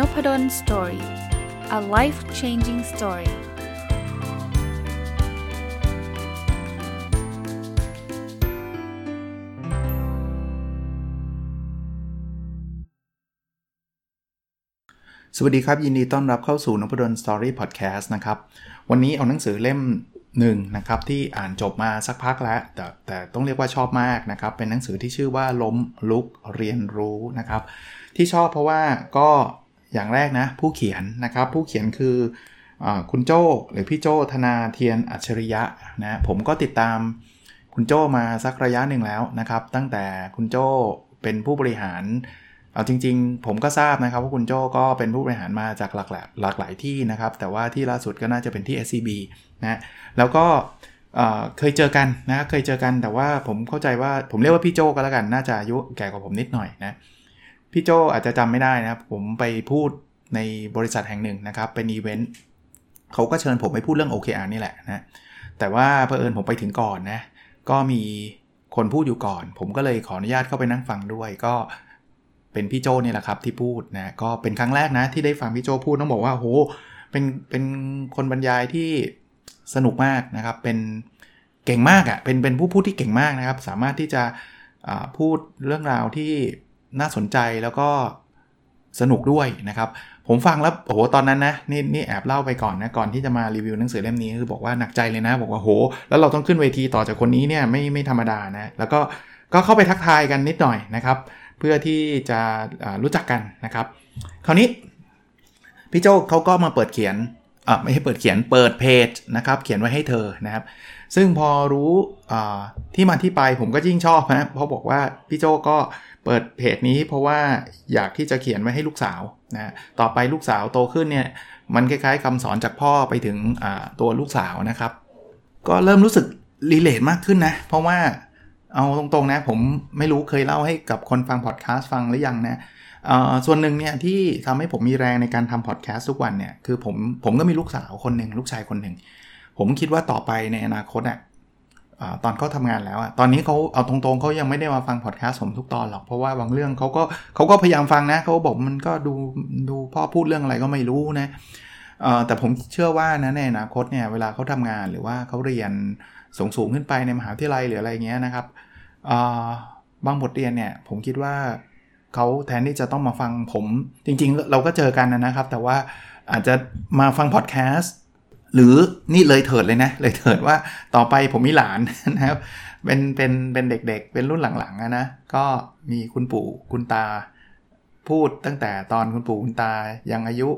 Nopadol story a life changing story สวัสดีครับ ยินดีต้อนรับเข้าสู่นพดล story podcast นะครับ วันนี้เอาหนังสือเล่มหนึ่งนะครับที่อ่านจบมาสักพักแล้ว แต่แต่ต้องเรียกว่าชอบมากนะครับ เป็นหนังสือที่ชื่อว่าล้มลุกเรียนรู้นะครับ ที่ชอบเพราะว่าก็ อย่างแรกนะ ผู้เขียนนะครับ ผู้เขียนคืออคุณโจ้หรือพี่โจ้ธนาเทียนอัจฉริยะนะผมก็ติดตามคุณโจ้มาสักระยะหนึ่งแล้วนะครับ ตั้งแต่คุณโจ้เป็นผู้บริหารเอาจริง ๆ ผมก็ทราบนะครับว่าคุณโจ้ก็เป็นผู้บริหารมาจากหลากหลายหลากหลายที่นะครับ แต่ว่าที่ล่าสุดก็น่าจะเป็นที่ SCB นะแล้วก็เคยเจอกันนะเคยเจอกันแต่ว่าผมเข้าใจว่าผมเรียกว่าพี่โจก็แล้วกันน่าจะอายุแก่กว่าผมนิดหน่อยนะ พี่โจอาจจะจำไม่ได้นะครับ ผมไปพูดในบริษัทแห่งหนึ่งนะครับ เป็นอีเวนต์เขาก็เชิญผมไปพูดเรื่อง OKR นี่แหละนะ แต่ว่าเพอเอิญผมไปถึงก่อนนะ ก็มีคนพูดอยู่ก่อน ผมก็เลยขออนุญาตเข้าไปนั่งฟังด้วยก็เป็นพี่โจนี่แหละครับที่พูดนะก็เป็นครั้งแรกนะที่ได้ฟังพี่โจพูดต้องบอกว่าโหเป็นเป็นคนบรรยายที่สนุกมากนะครับ เป็นเก่งมากอะ่ะเป็นเป็นผู้พูดที่เก่งมากนะครับ สามารถที่จะพูดเรื่องราวที่ น่าสนใจแล้วก็สนุกด้วยนะครับ ผมฟังแล้วโอ้โหตอนนั้นนะนี่นี่แอบเล่าไปก่อนนะก่อนที่จะมารีวิวหนังสือเล่มนี้คือบอกว่าหนักใจเลยนะ บอกว่าโห แล้วเราต้องขึ้นเวทีต่อจากคนนี้เนี่ยไม่ไม่ธรรมดานะแล้วก็ก็เข้าไปทักทายกันนิดหน่อยนะครับ เพื่อที่จะรู้จักกันนะครับ คราวนี้พี่โจ้เขาก็มาเปิดเขียนอ่าไม่ให้เปิดเขียนเปิดเพจนะครับ เขียนไว้ให้เธอนะครับ ซึ่งพอรู้ที่มาที่ไปผมก็ยิ่งชอบนะเพราะบอกว่าพี่โจ้ก็เปิดเพจนี้เพราะว่าอยากที่จะเขียนไว้ให้ลูกสาวนะต่อไปลูกสาวโตขึ้นเนี่ยมันคล้ายๆคำสอนจากพ่อไปถึงตัวลูกสาวนะครับ ก็เริ่มรู้สึกรีเลทมากขึ้นนะ เพราะว่าเอาตรงๆนะ ผมไม่รู้เคยเล่าให้กับคนฟังพอดแคสต์ฟังหรือยังนะส่วนหนึ่งเนี่ยที่ทำให้ผมมีแรงในการทำพอดแคสต์ทุกวันเนี่ยคือผมผมก็มีลูกสาวคนหนึ่งลูกชายคนหนึ่ง ผมคิดว่าต่อไปในอนาคตอะ ตอนเขาทางานแล้วอะตอนนี้เขาเอาตรงๆเขายังไม่ได้มาฟังพอดแคสต์ผมทุกตอนหรอก เพราะว่าบางเรื่องเขาก็เขาก็พยายามฟังนะเขาบอกมันก็ดูดูพ่อพูดเรื่องอะไรก็ไม่รู้นะแต่ผมเชื่อว่านะในอนาคตเนี่ยเวลาเขาทำงานหรือว่าเขาเรียนสูงสูงขึ้นไปในมหาวิทยาลัยหรืออะไรเงี้ยนะครับบางบทเรียนเนี่ยผมคิดว่าเขาแทนที่จะต้องมาฟังผมจริงๆ เราก็เจอกันนะครับ แต่ว่าอาจจะมาฟังพอดแคสต์ หรือนี่เลยเถิดเลยนะ เลยเถิดว่าต่อไปผมมีหลานนะครับ เป็นเป็นเป็นเด็กๆ เป็นรุ่นหลังๆนะ ก็มีคุณปู่คุณตา พูดตั้งแต่ตอนคุณปู่คุณตายังอายุ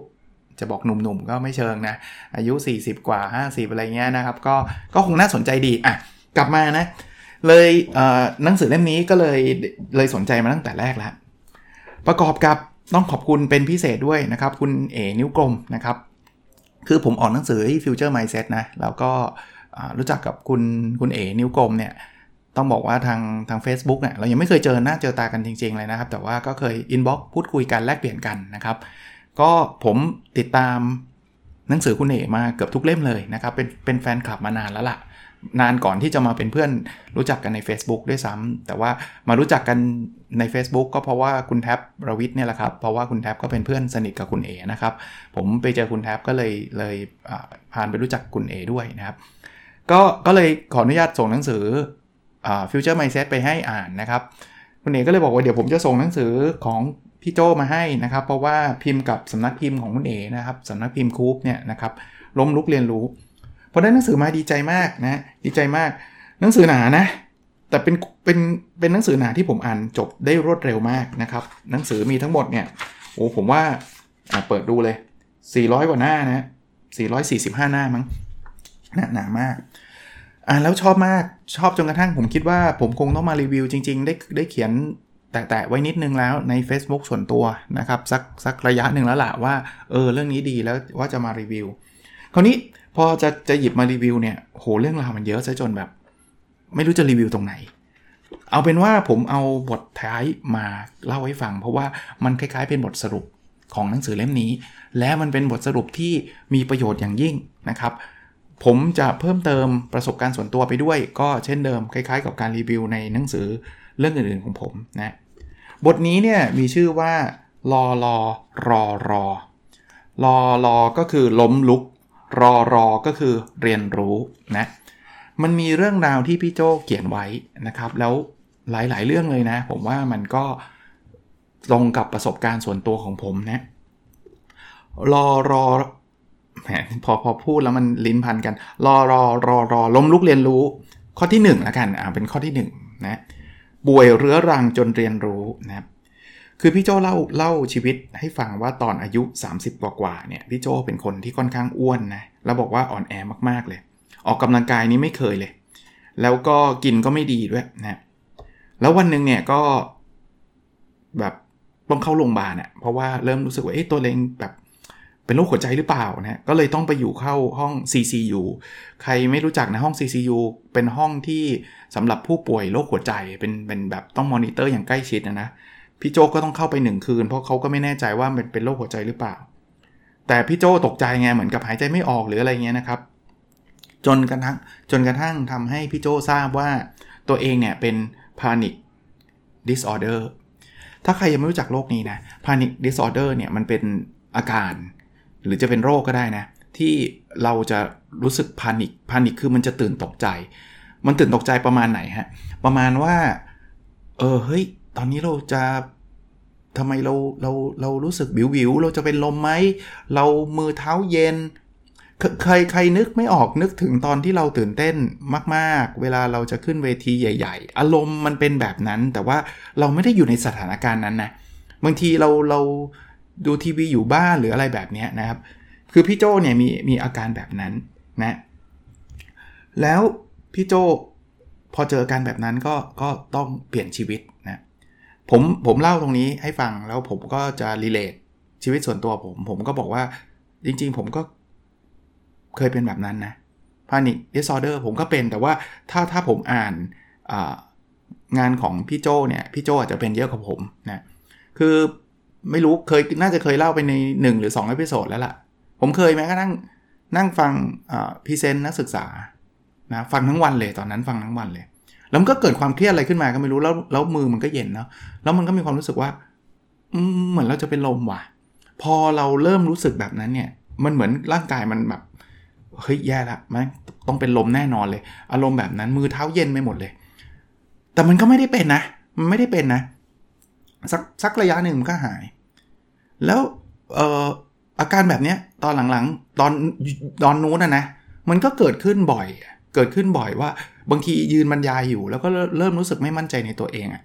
จะบอกหนุ่มๆ ก็ไม่เชิงนะ อายุ 40 กว่า 50 อะไรเงี้ยนะครับ ก็ก็คงน่าสนใจดี อะ กลับมานะ เลยเหนังสือเล่มนี้ก็เลยเลยสนใจมาตั้งแต่แรกแล้ว ประกอบกับต้องขอบคุณเป็นพิเศษด้วยนะครับ คุณเอนิ้วกลมนะครับ คือผมออกหนังสือที่ Future Mindset นะ แล้วก็รู้จักกับคุณคุณเอนิ้วกลมเนี่ย ต้องบอกว่าทางทาง a c e b o o k เนี่ยเรายังไม่เคยเจอหน้าเจอตากันจริง ๆ เลยนะครับ แต่ว่าก็เคยอินบ็อกพูดคุยกันแลกเปลี่ยนกันนะครับ ก็ผมติดตามหนังสือคุณเอมาเกือบทุกเล่มเลยนะครับ เป็นเป็นแฟนคลับมานานแล้วล่ะ นานก่อนที่จะมาเป็นเพื่อนรู้จักกันใน Facebook ด้วยซ้ำแต่ว่ามารู้จักกันใน Facebook ก็เพราะว่าคุณแท็บรวิทย์เนี่ยแหละครับเพราะว่าคุณแท็บก็เป็นเพื่อนสนิทกับคุณเอนะครับ ผมไปเจอคุณแท็บก็เลยเลยผ่านไปรู้จักคุณเอด้วยนะครับ ก็ก็เลยขออนุญาตส่งหนังสือ Future Mindset ไปให้อ่านนะครับ คุณเอก็เลยบอกว่าเดี๋ยวผมจะส่งหนังสือของพี่โจมาให้นะครับ เพราะว่าพิมพ์กับสำนักพิมพ์ของคุณเอนะครับสำนักพิมพ์คูปเนี่ยนะครับล้มลุกเรียนรู้ พอได้หนังสือมาดีใจมากนะ ดีใจมาก หนังสือหนานะ แต่เป็นเป็นเป็นหนังสือหนาที่ผมอ่านจบได้รวดเร็วมากนะครับ หนังสือมีทั้งหมดเนี่ยโอ้ผมว่าเปิดดูเลย 400 กว่าหน้านะ445 หน้ามั้งหนาหนามากอ่านแล้วชอบมากชอบจนกระทั่งผมคิดว่าผมคงต้องมารีวิวจริง ๆ ได้ได้เขียนแตะๆไว้นิดนึงแล้วใน Facebook ส่วนตัวนะครับสักสักระยะหนึ่งแล้วล่ะว่าเออเรื่องนี้ดีแล้วว่าจะมารีวิว คราวนี้ พอจะจะหยิบมารีวิวเนี่ยโหเรื่องราวมันเยอะซะจนแบบ ไม่รู้จะรีวิวตรงไหน เอาเป็นว่าผมเอาบทท้ายมาเล่าให้ฟัง เพราะว่ามันคล้ายๆเป็นบทสรุปของหนังสือเล่มนี้ และมันเป็นบทสรุปที่มีประโยชน์อย่างยิ่งนะครับผมจะเพิ่มเติมประสบการณ์ส่วนตัวไปด้วย ก็เช่นเดิมคล้ายๆ กับการรีวิวในหนังสือเรื่องอื่นๆของผมนะบทนี้เนี่ยมีชื่อว่ารอรอรอรอรอรอก็คือล้มลุก รอรอก็คือเรียนรู้นะมันมีเรื่องราวที่พี่โจเขียนไว้นะครับ แล้วหลายๆ เรื่องเลยนะ ผมว่ามันก็ตรงกับประสบการณ์ส่วนตัวของผมนะรอรอแหมพอพอพูดแล้วมันลิ้นพันกัน รอรอรอรอล้มลุกเรียนรู้ ข้อที่1นละกันอ่าเป็นข้อที่1นะป่วยเรื้อรังจนเรียนรู้นะครับ คือพี่โจเล่าเล่าชีวิตให้ฟังว่าตอนอายุ 30 กว่ากว่าเนี่ยพี่โจเป็นคนที่ค่อนข้างอ้วนนะแล้วบอกว่าอ่อนแอมากๆเลย ออกกำลังกายนี้ไม่เคยเลย แล้วก็กินก็ไม่ดีด้วยนะแล้ววันหนึ่งเนี่ยก็แบบต้องเข้าโรงพยาบาลอะเพราะว่าเริ่มรู้สึกว่าเอ๊ะตัวเองแบบเป็นโรคหัวใจหรือเปล่านะก็เลยต้องไปอยู่เข้าห้อง CCU ใครไม่รู้จักนะห้อง CCU เป็นห้องที่สำหรับผู้ป่วยโรคหัวใจเป็นเป็นแบบต้องมอนิเตอร์อย่างใกล้ชิดนะนะ พี่โจก็ต้องเข้าไปหนึ่งคืน เพราะเขาก็ไม่แน่ใจว่ามันเป็นโรคหัวใจหรือเปล่า แต่พี่โจตกใจไงเหมือนกับหายใจไม่ออกหรืออะไรเงี้ยนะครับ จนกระทั่งจนกระทั่งทำให้พี่โจทราบว่าตัวเองเนี่ยเป็น panic disorder ถ้าใครยังไม่รู้จักโรคนี้นะ panic disorder เนี่ยมันเป็นอาการ หรือจะเป็นโรคก็ได้นะ ที่เราจะรู้สึกพานิคพานิคคือมันจะตื่นตกใจ มันตื่นตกใจประมาณไหนฮะ ประมาณว่า เออเฮ้ย ตอนนี้เราจะทำไมเราเราเรารู้สึกวิววิวเราจะเป็นลมไหม เรามือเท้าเย็น ใครใครนึกไม่ออกนึกถึงตอนที่เราตื่นเต้นมากๆ เวลาเราจะขึ้นเวทีใหญ่ ๆ อารมณ์มันเป็นแบบนั้น แต่ว่าเราไม่ได้อยู่ในสถานการณ์นั้นนะ บางทีเราเราดูทีวีอยู่บ้านหรืออะไรแบบนี้นะครับ คือพี่โจเนี่ยมีมีอาการแบบนั้นนะ แล้วพี่โจพอเจอการแบบนั้นก็ก็ต้องเปลี่ยนชีวิต ผมผมเล่าตรงนี้ให้ฟังแล้วผมก็จะ relate ชีวิตส่วนตัวผม ผมก็บอกว่าจริง ๆ ผมก็เคยเป็นแบบนั้นนะ panic disorder ผมก็เป็นแต่ว่าถ้าถ้าผมอ่านงานของพี่โจเนี่ยพี่โจอาจจะเป็นเยอะกว่าผมนะคือไม่รู้เคยน่าจะเคยเล่าไปใน 1 หรือ2 episode แล้วล่ะ ผมเคยแม้กระทั่งนั่งฟัง present นักศึกษานะฟังทั้งวันเลยตอนนั้นฟังทั้งวันเลย แล้วมันก็เกิดความเครียดอะไรขึ้นมาก็ไม่รู้แล้วแล้วมือมันก็เย็นเนาะแล้วมันก็มีความรู้สึกว่าเหมือนเราจะเป็นลมว่ะ พอเราเริ่มรู้สึกแบบนั้นเนี่ย มันเหมือนร่างกายมันแบบเฮ้ยแย่ละมันต้องเป็นลมแน่นอนเลย อารมณ์แบบนั้นมือเท้าเย็นไปหมดเลย แต่มันก็ไม่ได้เป็นนะ มันไม่ได้เป็นนะ สักสักระยะหนึ่งมันก็หาย แล้วเอ่ออาการแบบเนี้ยตอนหลังๆ ตอนตอนนู้นนะนะ มันก็เกิดขึ้นบ่อย เกิดขึ้นบ่อยว่า บางทียืนบรรยายอยู่ แล้วก็เริ่มรู้สึกไม่มั่นใจในตัวเองอะ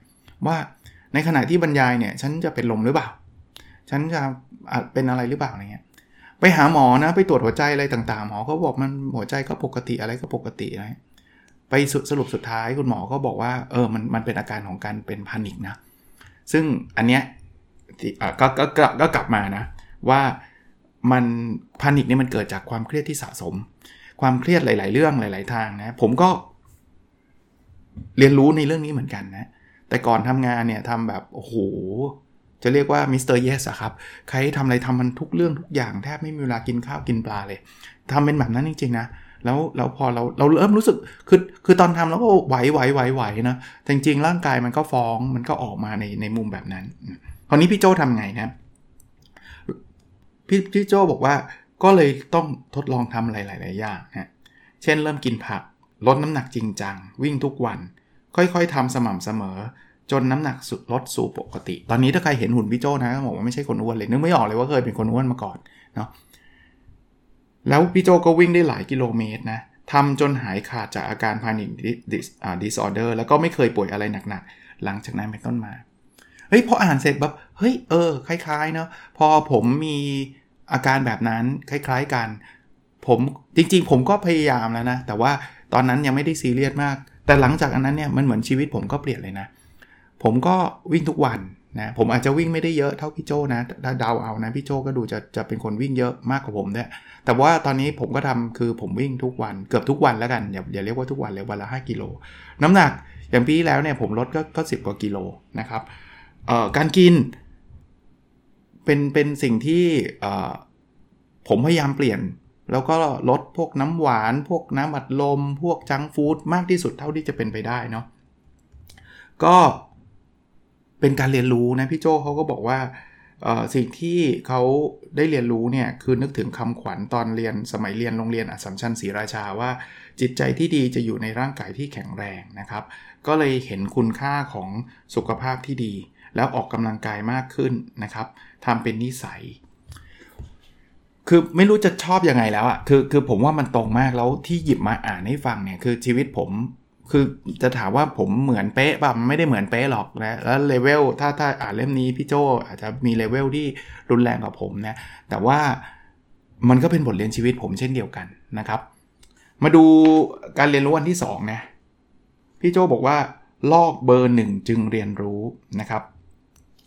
ว่าในขณะที่บรรยายเนี่ย ฉันจะเป็นลมหรือเปล่า ฉันจะเป็นอะไรหรือเปล่าอะไรเงี้ยไปหาหมอนะไปตรวจหัวใจอะไรต่างๆ หมอเขาบอกมันหัวใจก็ปกติอะไรก็ปกตินะไปสรุปสุดท้ายคุณหมอก็บอกว่าเออมันมันเป็นอาการของการเป็นพานิกนะ ซึ่งอันเนี้ยก็ก็ก็ก็กลับมานะ ว่ามันพานิคเนี่มันเกิดจากความเครียดที่สะสม ความเครียดหลาย ๆ เรื่องหลาย ๆ ทางนะ ผมก็ เรียนรู้ในเรื่องนี้เหมือนกันนะ แต่ก่อนทำงานเนี่ยทำแบบ โอ้โห จะเรียกว่ามิสเตอร์เยสอะครับ ใครทำอะไรทำมันทุกเรื่องทุกอย่างแทบไม่มีเวลากินข้าวกินปลาเลยทำเป็นแบบนั้นจริงๆนะแล้วแล้วพอเราเราเริ่มรู้สึกคือคือตอนทำแล้วก็ไหวไหวไหวไหวนะแต่จริง ๆ ร่างกายมันก็ฟ้องมันก็ออกมาในในมุมแบบนั้น คราวนี้พี่โจทำไงนะพี่พี่โจบอกว่าก็เลยต้องทดลองทำอะไรหลายๆอย่างนะเช่นเริ่มกินผัก ลดน้ำหนักจริงจัง วิ่งทุกวัน ค่อยๆทำสม่ำเสมอ จนน้ำหนักสุดลดสู่ปกติ ตอนนี้ถ้าใครเห็นหุ่นพี่โจนะก็บอกว่าไม่ใช่คนอ้วนเลยนึกไม่ออกเลยว่าเคยเป็นคนอ้วนมาก่อนเนาะแล้วพี่โจก็วิ่งได้หลายกิโลเมตรนะทำจนหายขาดจากอาการ panic disorder แล้วก็ไม่เคยป่วยอะไรหนักๆ หลังจากนั้นเป็นต้นมาเฮ้ยพออ่านเสร็จแบบเฮ้ยเออคล้ายๆเนาะพอผมมีอาการแบบนั้นคล้าย ๆกัน ผมจริงๆ ผมก็พยายามแล้วนะ แต่ว่า ตอนนั้นยังไม่ได้ซีเรียสมาก แต่หลังจากอันนั้นเนี่ยมันเหมือนชีวิตผมก็เปลี่ยนเลยนะ ผมก็วิ่งทุกวันนะผมอาจจะวิ่งไม่ได้เยอะเท่าพี่โจนะถ้าเดาเอานะพี่โจก็ดูจะจะเป็นคนวิ่งเยอะมากกว่าผมด้วยแต่ว่าตอนนี้ผมก็ทำคือผมวิ่งทุกวันเกือบทุกวันแล้วกันอย่าอย่าเรียกว่าทุกวันเลยวันละ 5 กิโลน้ำหนักอย่างปีแล้วเนี่ยผมลดก็ก็สิกว่ากิโลนะครับเอ่อการกินเป็นเป็นสิ่งที่เอ่อผมพยายามเปลี่ยน แล้วก็ลดพวกน้ำหวาน พวกน้ำอัดลม พวกจังฟู้ดมากที่สุดเท่าที่จะเป็นไปได้เนาะก็เป็นการเรียนรู้นะพี่โจเขาก็บอกว่าสิ่งที่เขาได้เรียนรู้เนี่ยคือนึกถึงคำขวัญตอนเรียนสมัยเรียนโรงเรียนอัสสัมชัญศรีราชาว่า จิตใจที่ดีจะอยู่ในร่างกายที่แข็งแรงนะครับ ก็เลยเห็นคุณค่าของสุขภาพที่ดี แล้วออกกำลังกายมากขึ้นนะครับทำเป็นนิสัย คือไม่รู้จะชอบยังไงแล้วอะ่ะคือคือผมว่ามันตรงมากแล้วที่หยิบมาอ่านให้ฟังเนี่ยคือชีวิตผมคือจะถามว่าผมเหมือนเป๊ะป่ะมันไม่ได้เหมือนเป๊ะหรอกนะแล้วเลเวลถ้าถ้าอ่านเล่มนี้พี่โจอาจจะมีเลเวลที่รุนแรงกว่าผมนะแต่ว่ามันก็เป็นบทเรียนชีวิตผมเช่นเดียวกันนะครับ มาดูการเรียนรู้วันที่2นะพี่โจบอกว่าลอกเบอร์หนึ่งจึงเรียนรู้นะครับ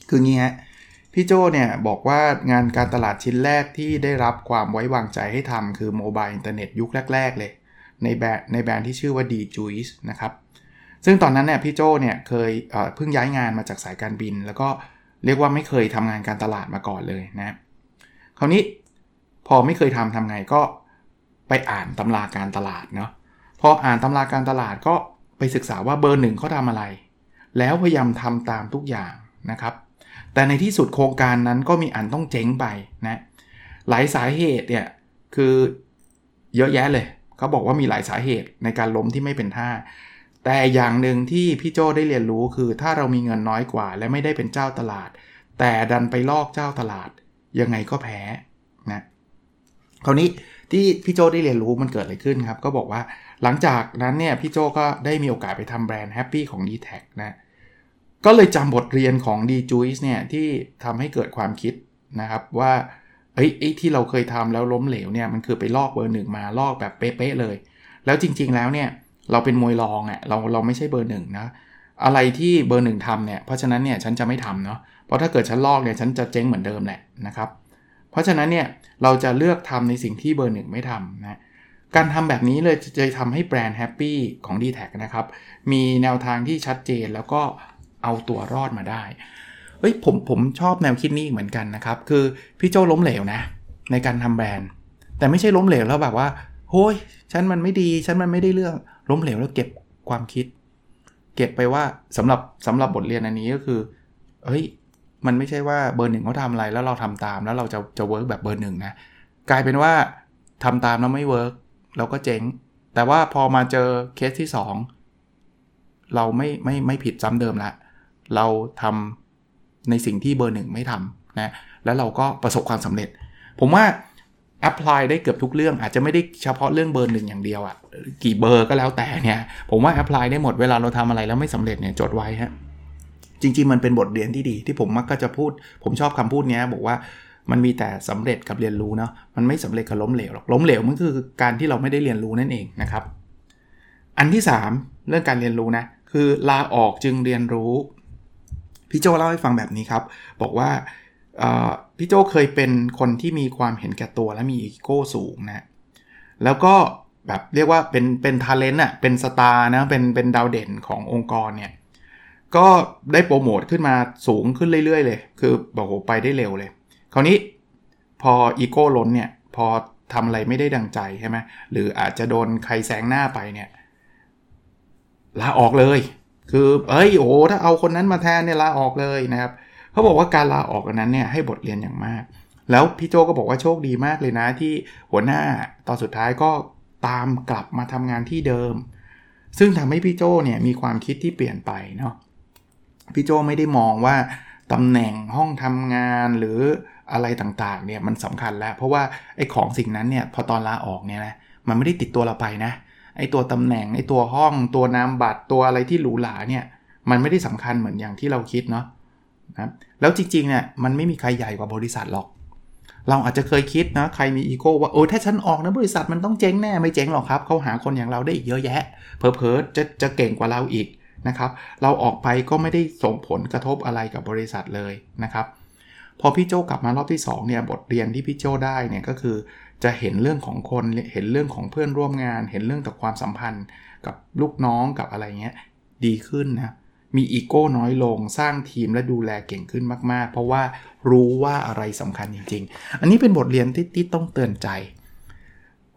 คืองี้ฮะ พี่โจเนี่ยบอกว่างานการตลาดชิ้นแรกที่ได้รับความไว้วางใจให้ทำคือ mobile internet ยุคแรก ๆ เลย ในแบรนด์ในแบรนด์ที่ชื่อว่า Djuice นะครับซึ่งตอนนั้นเนี่ยพี่โจเนี่ยเคยเเพิ่งย้ายงานมาจากสายการบิน แล้วก็เรียกว่าไม่เคยทำงานการตลาดมาก่อนเลยนะคราวนี้พอไม่เคยทำทำไงก็ไปอ่านตำราการตลาดเนาะพออ่านตำราการตลาดก็ไปศึกษาว่าเบอร์หนึ่งเขาทำอะไร แล้วพยายามทำตามทุกอย่างนะครับ แต่ในที่สุดโครงการนั้นก็มีอันต้องเจ๊งไปนะหลายสาเหตุเนี่ยคือเยอะแยะเลยเขาบอกว่ามีหลายสาเหตุในการล้มที่ไม่เป็นท่า แต่อย่างหนึ่งที่พี่โจได้เรียนรู้คือถ้าเรามีเงินน้อยกว่า และไม่ได้เป็นเจ้าตลาด แต่ดันไปลอกเจ้าตลาด ยังไงก็แพ้นะคราวนี้ที่พี่โจได้เรียนรู้มันเกิดอะไรขึ้นครับ ก็บอกว่าหลังจากนั้นเนี่ยพี่โจก็ได้มีโอกาสไปทำแบรนด์ Happy ของ d t แทนะ ก็เลยจำบทเรียนของ d j u i c e เนี่ยที่ทำให้เกิดความคิดนะครับว่าเอ้ยไอ้ที่เราเคยทำแล้วล้มเหลวเนี่ยมันคือไปลอกเบอร์หนึ่งมาลอกแบบเป๊ะๆเลย แล้วจริง ๆแล้วเนี่ยเราเป็นมวยรองอะ่ะเราเราไม่ใช่เบอร์หนึ่งนะอะไรที่เบอร์หนึ่งทำเนี่ยเพราะฉะนั้นเนี่ยฉันจะไม่ทำเนาะเพราะถ้าเกิดฉันลอกเนี่ยฉันจะเจ๊งเหมือนเดิมแหละนะครับเพราะฉะนั้นเนี่ยเราจะเลือกทำในสิ่งที่เบอร์หนึ่งไม่ทำนะการทำแบบนี้เลยจะทำให้แบรนด์แฮปปี้ของ d t แทนะครับมีแนวทางที่ชัดเจนแล้วก็ เอาตัวรอดมาได้เฮ้ยผมผมชอบแนวคิดนี้เหมือนกันนะครับ คือพี่โจล้มเหลวนะ ในการทำแบรนด์ แต่ไม่ใช่ล้มเหลวแล้วแบบว่าโฮ้ยฉันมันไม่ดีฉันมันไม่ได้เรื่องล้มเหลวแล้วเก็บความคิด เก็บไปว่าสำหรับสำหรับบทเรียนอันนี้ก็คือเฮ้ยมันไม่ใช่ว่าเบอร์หนึ่งเขาทำอะไรแล้วเราทำตามแล้วเราจะจะ work แบบเบอร์หนึ่งนะกลายเป็นว่าทำตามแล้วไม่ work เราก็เจ๊ง แต่ว่าพอมาเจอเคสที่ 2 เราไม่ไม่ไม่ผิดซ้ำเดิมละ เราทำในสิ่งที่เบอร์หนึ่งไม่ทำนะแล้วเราก็ประสบความสำเร็จ ผมว่า apply ได้เกือบทุกเรื่องอาจจะไม่ได้เฉพาะเรื่องเบอร์หนึ่งอย่างเดียวอะ่ะกี่เบอร์ก็แล้วแต่เนี่ย ผมว่า apply ได้หมดเวลาเราทำอะไรแล้วไม่สำเร็จเนี่ยจดไว้ฮะจริง ๆ มันเป็นบทเรียนที่ดีที่ผมมักก็จะพูด ผมชอบคำพูดนี้บอกว่ามันมีแต่สำเร็จกับเรียนรู้เนาะมันไม่สำเร็จกับล้มเหลวหรอกล้มเหลวมันคือการที่เราไม่ได้เรียนรู้นั่นเองนะครับ อันที่ 3 เรื่องการเรียนรู้นะคือลาออกจึงเรียนรู้ พี่โจเล่าให้ฟังแบบนี้ครับ บอกว่าพี่โจเคยเป็นคนที่มีความเห็นแก่ตัวและมีอีโก้สูงนะ แล้วก็แบบเรียกว่าเป็นเป็น talent อะเป็น star นะเป็นเป็นดาวเด่นขององค์กรเนี่ยก็ได้โปรโมทขึ้นมาสูงขึ้นเรื่อยๆเลย คือบอกโหไปได้เร็วเลย คราวนี้พออีโก้ล้นเนี่ย พอทำอะไรไม่ได้ดังใจใช่ไหมหรืออาจจะโดนใครแซงหน้าไปเนี่ยลาออกเลย คือเอ้ยโอ้ถ้าเอาคนนั้นมาแทนเนี่ยลาออกเลยนะครับเขาบอกว่าการลาออกอันนั้นเนี่ยให้บทเรียนอย่างมาก แล้วพี่โจก็บอกว่าโชคดีมากเลยนะที่หัวหน้าตอนสุดท้ายก็ตามกลับมาทำงานที่เดิม ซึ่งทำให้พี่โจเนี่ยมีความคิดที่เปลี่ยนไปเนาะพี่โจไม่ได้มองว่าตำแหน่งห้องทำงานหรืออะไรต่างๆเนี่ยมันสำคัญแล้ว เพราะว่าไอ้ของสิ่งนั้นเนี่ยพอตอนลาออกเนี่ยนะมันไม่ได้ติดตัวเราไปนะ ไอตัวตำแหน่งไอตัวห้องตัวนามบัตรตัวอะไรที่หรูหราเนี่ยมันไม่ได้สำคัญเหมือนอย่างที่เราคิดเนาะนะแล้วจริงๆเนี่ยมันไม่มีใครใหญ่กว่าบริษัทหรอก เราอาจจะเคยคิดนะใครมีอีโก้ว่าโอ้ถ้าฉันออกนะบริษัทมันต้องเจ๊งแน่ไม่เจ๊งหรอกครับเขาหาคนอย่างเราได้อีกเยอะแยะเพอเพอจะจะเก่งกว่าเราอีกนะครับเราออกไปก็ไม่ได้ส่งผลกระทบอะไรกับบริษัทเลยนะครับพอพี่โจกลับมารอบที่2เนี่ยบทเรียนที่พี่โจได้เนี่ยก็คือ จะเห็นเรื่องของคนเห็นเรื่องของเพื่อนร่วมงาน เห็นเรื่องต่อความสัมพันธ์กับลูกน้องกับอะไรเงี้ยดีขึ้นนะมีอีโก้น้อยลงสร้างทีมและดูแลเก่งขึ้นมาก ๆ เพราะว่ารู้ว่าอะไรสำคัญจริง ๆ อันนี้เป็นบทเรียนที่ที่ต้องเตือนใจ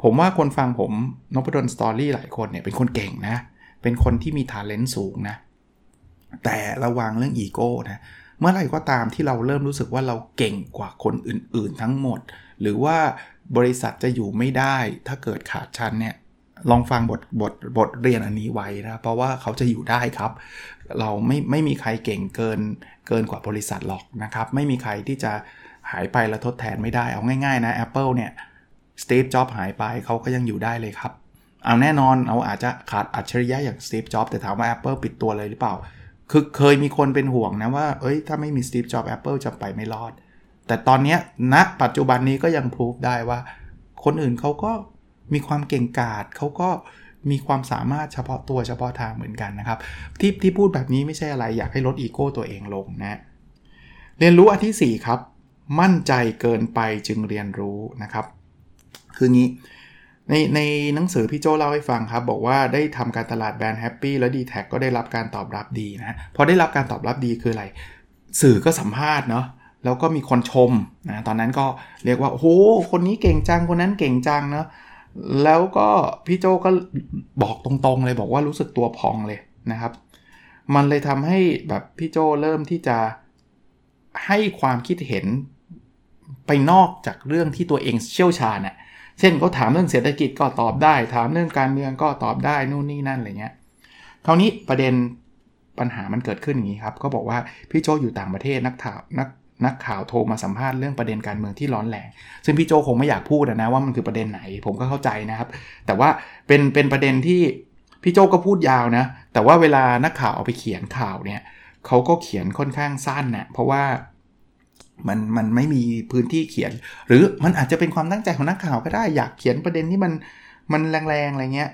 ผมว่าคนฟังผมนพดล Story หลายคนเนี่ยเป็นคนเก่งนะ เป็นคนที่มี talent สูงนะ แต่ระวังเรื่องอีโก้นะ เมื่อไหร่ก็ตามที่เราเริ่มรู้สึกว่าเราเก่งกว่าคนอื่น ๆ ทั้งหมด หรือว่า บริษัทจะอยู่ไม่ได้ ถ้าเกิดขาดชั้นเนี่ยลองฟังบทบทบทเรียนอันนี้ไว้นะเพราะว่าเขาจะอยู่ได้ครับ เราไม่ไม่มีใครเก่งเกินเกินกว่าบริษัทหรอกนะครับ ไม่มีใครที่จะหายไปแล้วทดแทนไม่ได้เอาง่ายๆนะ Apple เนี่ยสตีฟจ็อบหายไปเขาก็ยังอยู่ได้เลยครับ เอาแน่นอนเอาอาจจะขาดอัจฉริยะอย่างสตีฟจ็อบแต่ถามว่า Apple ปิดตัวเลยหรือเปล่า คือเคยมีคนเป็นห่วงนะว่า เอ้ยถ้าไม่มีสตีฟจ็อบ Apple จะไปไม่รอด แต่ตอนนี้ณนะปัจจุบันนี้ก็ยังพิสูจได้ว่า คนอื่นเขาก็มีความเก่งกาจเขาก็มีความสามารถเฉพาะตัวเฉพาะทางเหมือนกันนะครับ ที่ที่พูดแบบนี้ไม่ใช่อะไรอยากให้ลดอีโก้ตัวเองลงนะเรียนรู้อันที่ 4 ครับ มั่นใจเกินไปจึงเรียนรู้นะครับ คืองี้ในในหนังสือพี่โจเล่าให้ฟังครับ บอกว่าได้ทำการตลาดแบรนด์แฮปปี้แล้วดีแท็ก็ได้รับการตอบรับดีนะพอได้รับการตอบรับดีคืออะไร สื่อก็สัมภาษณ์เนาะ แล้วก็มีคนชมนะตอนนั้นก็เรียกว่าโอ้โหคนนี้เก่งจังคนนั้นเก่งจังเนาะแล้วก็พี่โจก็บอกตรงๆเลยบอกว่ารู้สึกตัวพองเลยนะครับ มันเลยทำให้แบบพี่โจเริ่มที่จะให้ความคิดเห็นไปนอกจากเรื่องที่ตัวเองเชี่ยวชาญน่ะเช่นเขาถามเรื่องเศรษฐกิจก็ตอบได้ ถามเรื่องการเมืองก็ตอบได้นู่นนี่นั่นอะไรเงี้ยคราวนี้ประเด็นปัญหามันเกิดขึ้นอย่างนี้ครับ ก็บอกว่าพี่โจอยู่ต่างประเทศนักข่าวนัก นักข่าวโทรมาสัมภาษณ์เรื่องประเด็นการเมืองที่ร้อนแรง ซึ่งพี่โจคงไม่อยากพูดนะว่ามันคือประเด็นไหน ผมก็เข้าใจนะครับ แต่ว่าเป็นเป็นประเด็นที่พี่โจก็พูดยาวนะ แต่ว่าเวลานักข่าวเอาไปเขียนข่าวเนี่ยเขาก็เขียนค่อนข้างสั้นนะ่ะเพราะว่ามันมันไม่มีพื้นที่เขียน หรือมันอาจจะเป็นความตั้งใจของนักข่าวก็ได้อยากเขียนประเด็นที่มันมันแรงๆอะไรเงี้ย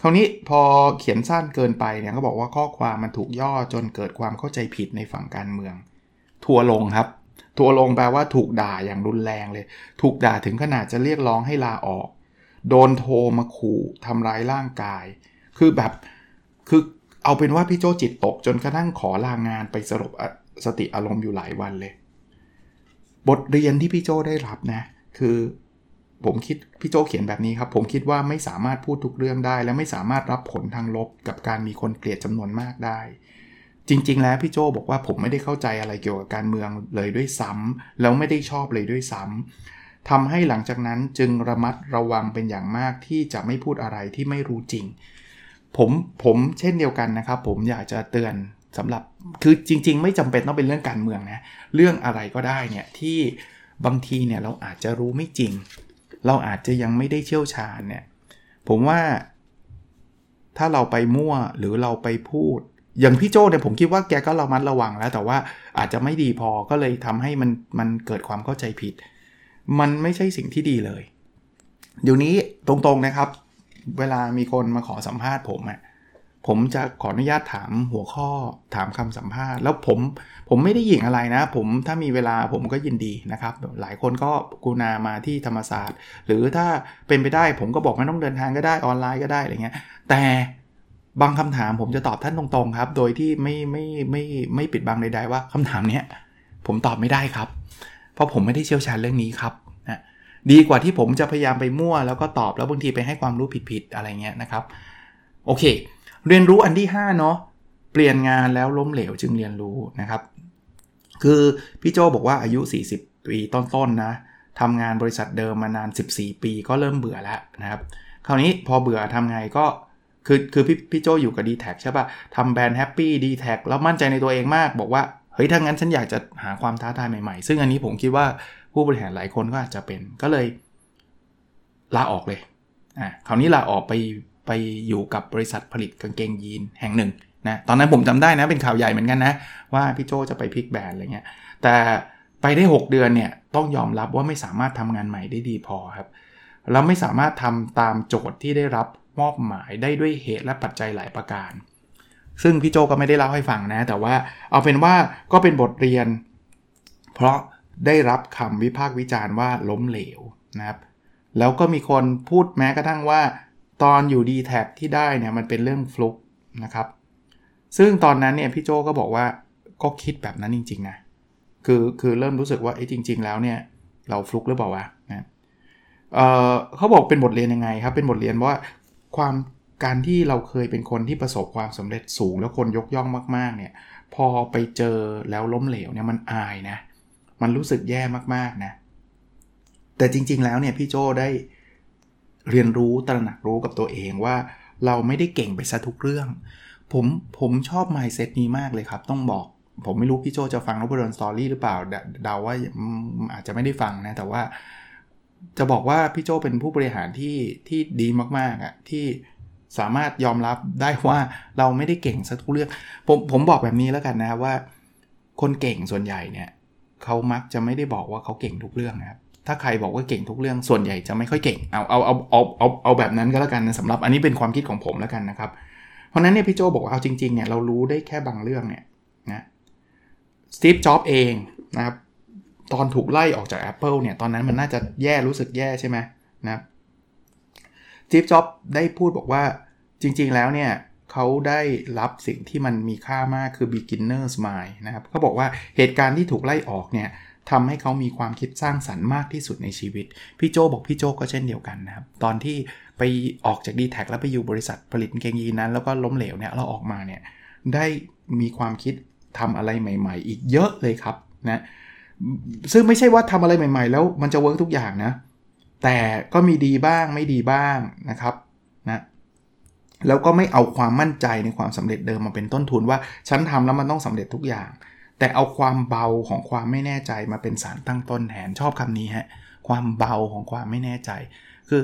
คราวนี้พอเขียนสั้นเกินไปเนี่ยก็บอกว่าข้อความมันถูกย่อจนเกิดความเข้าใจผิดในฝั่งการเมือง ทัวลงครับ ทัวลงแปลว่าถูกด่าอย่างรุนแรงเลย ถูกด่าถึงขนาดจะเรียกร้องให้ลาออก โดนโทรมาขู่ทำร้ายร่างกาย คือแบบคือเอาเป็นว่าพี่โจจิตตก จนกระทั่งขอลางานไปสรุปสติอารมณ์อยู่หลายวันเลย บทเรียนที่พี่โจได้รับนะ คือผมคิดพี่โจเขียนแบบนี้ครับ ผมคิดว่าไม่สามารถพูดทุกเรื่องได้ และไม่สามารถรับผลทางลบกับการมีคนเกลียดจำนวนมากได้ จริง ๆ แล้วพี่โจบอกว่าผมไม่ได้เข้าใจอะไรเกี่ยวกับการเมืองเลยด้วยซ้ำแล้วไม่ได้ชอบเลยด้วยซ้ำทำให้หลังจากนั้นจึงระมัดระวังเป็นอย่างมากที่จะไม่พูดอะไรที่ไม่รู้จริง ผมผมเช่นเดียวกันนะครับ ผมอยากจะเตือนสำหรับคือจริง ๆ ไม่จำเป็นต้องเป็นเรื่องการเมืองนะเรื่องอะไรก็ได้เนี่ยที่บางทีเนี่ยเราอาจจะรู้ไม่จริง เราอาจจะยังไม่ได้เชี่ยวชาญเนี่ยผมว่าถ้าเราไปมั่วหรือเราไปพูด อย่างพี่โจเนี่ยผมคิดว่าแกก็ระมัดระวังแล้ว แต่ว่าอาจจะไม่ดีพอก็เลยทำให้มันมันเกิดความเข้าใจผิด มันไม่ใช่สิ่งที่ดีเลย เดี๋ยวนี้ตรงๆนะครับ เวลามีคนมาขอสัมภาษณ์ผมอะผมจะขออนุญาตถามหัวข้อถามคำสัมภาษณ์ แล้วผมผมไม่ได้หยิ่งอะไรนะ ผมถ้ามีเวลาผมก็ยินดีนะครับ หลายคนก็กูนามาที่ธรรมศาสตร์ หรือถ้าเป็นไปได้ผมก็บอกไม่ต้องเดินทางก็ได้ออนไลน์ก็ได้อะไรเงี้ยแต่ บางคำถามผมจะตอบท่านตรงๆครับ โดยที่ไม่ไม่ไม่ไม่ปิดบังใดๆว่าคำถามนี้ผมตอบไม่ได้ครับ เพราะผมไม่ได้เชี่ยวชาญเรื่องนี้ครับนะดีกว่าที่ผมจะพยายามไปมั่วแล้วก็ตอบแล้วบางทีไปให้ความรู้ผิดๆอะไรเงี้ยนะครับโอเค เรียนรู้อันที่5เนาะเปลี่ยนงานแล้วล้มเหลวจึงเรียนรู้นะครับ คือพี่โจบอกว่าอายุ 40 ปีต้นๆนนะทำงานบริษัทเดิมมานาน 14 ปีก็เริ่มเบื่อแล้วนะครับ คราวนี้พอเบื่อทำไงก็ คือคือพี่พี่โจอยู่กับ d t แทใช่ปะ่ะทำแบรนด์แฮปปี้ดีแท็แล้วมั่นใจในตัวเองมาก บอกว่าเฮ้ยถ้างั้นฉันอยากจะหาความท้าทายใหม่ๆ ซึ่งอันนี้ผมคิดว่าผู้บริหารหลายคนก็อาจจะเป็นก็เลยลาออกเลยอ่าคราวนี้ลาออกไปไปอยู่กับบริษัทผลิตกางเกงยีนแห่งหนึ่งนะตอนนั้นผมจำได้นะเป็นข่าวใหญ่เหมือนกันนะ ว่าพี่โจจะไปพลิกแบรนด์อะไรเงี้ยแต่ไปได้ 6 เดือนเนี่ยต้องยอมรับว่าไม่สามารถทำงานใหม่ได้ดีพอครับแล้วไม่สามารถทำตามโจทย์ที่ได้รับ มอบหมายได้ด้วยเหตุและปัจจัยหลายประการ ซึ่งพี่โจก็ไม่ได้เล่าให้ฟังนะ แต่ว่าเอาเป็นว่าก็เป็นบทเรียน เพราะได้รับคำวิพากษ์วิจารณ์ว่าล้มเหลวนะครับ แล้วก็มีคนพูดแม้กระทั่งว่า ตอนอยู่ดีแท็ที่ได้เนี่ยมันเป็นเรื่องฟลุกนะครับ ซึ่งตอนนั้นเนี่ยพี่โจก็บอกว่าก็คิดแบบนั้นจริง ๆ นะ คือคือเริ่มรู้สึกว่าไอ้จริง ๆ แล้วเนี่ยเราฟลุกหรือเปล่าวะนะเเขาบอกเป็นบทเรียนยังไงครับ เป็นบทเรียนว่า ความการที่เราเคยเป็นคนที่ประสบความสำเร็จสูง แล้วคนยกย่องมากๆเนี่ยพอไปเจอแล้วล้มเหลวเนี่ยมันอายนะ มันรู้สึกแย่มากๆนะ แต่จริง ๆ แล้วเนี่ยพี่โจได้เรียนรู้ตระหนักรู้กับตัวเองว่าเราไม่ได้เก่งไปซะทุกเรื่อง ผมผมชอบ mindset นี้มากเลยครับ ต้องบอก ผมไม่รู้พี่โจจะฟังนบดอนสตอรี่หรือเปล่าเดาว่าอาจจะไม่ได้ฟังนะ แต่ว่า จะบอกว่าพี่โจเป็นผู้บริหารที่ที่ดีมากๆอะ่ะที่สามารถยอมรับได้ว่าเราไม่ได้เก่งสักทุกเรื่องผมผมบอกแบบนี้แล้วกันนะว่า คนเก่งส่วนใหญ่เนี่ยเขามักจะไม่ได้บอกว่าเขาเก่งทุกเรื่องนะครับถ้าใครบอกว่าเก่งทุกเรื่องส่วนใหญ่จะไม่ค่อยเก่งเอาเอาเอาเอาเอาเอาแบบนั้นก็แล้วกันนะสำหรับอันนี้เป็นความคิดของผมแล้วกันนะครับ เพราะนั้นเนี่ยพี่โจบอกว่าเอาจริงๆเนี่ยเรารู้ได้แค่บางเรื่องเนี่ยนะสตีฟจ็อบเองนะครับ ตอนถูกไล่ออกจาก Apple เนี่ย ตอนนั้นมันน่าจะแย่รู้สึกแย่ใช่ไหมนะจีฟจ็อบได้พูดบอกว่าจริงๆแล้วเนี่ยเขาได้รับสิ่งที่มันมีค่ามากคือ beginner's mind นะครับเขาบอกว่าเหตุการณ์ที่ถูกไล่ออกเนี่ยทำให้เขามีความคิดสร้างสรรค์มากที่สุดในชีวิต พี่โจบอกพี่โจก็เช่นเดียวกันนะครับ ตอนที่ไปออกจาก d t แท็แล้วไปอยู่บริษัทผลิตเกงยีนนั้น แล้วก็ล้มเหลวเนี่ยเราออกมาเนี่ยได้มีความคิดทำอะไรใหม่ ๆ อีกเยอะเลยครับนะ ซึ่งไม่ใช่ว่าทำอะไรใหม่ ๆ แล้วมันจะเวิร์กทุกอย่างนะ แต่ก็มีดีบ้างไม่ดีบ้างนะครับนะแล้วก็ไม่เอาความมั่นใจในความสำเร็จเดิมมาเป็นต้นทุนว่าฉันทำแล้วมันต้องสำเร็จทุกอย่าง แต่เอาความเบาของความไม่แน่ใจมาเป็นสารตั้งต้นแทนชอบคำนี้ฮะความเบาของความไม่แน่ใจ คือ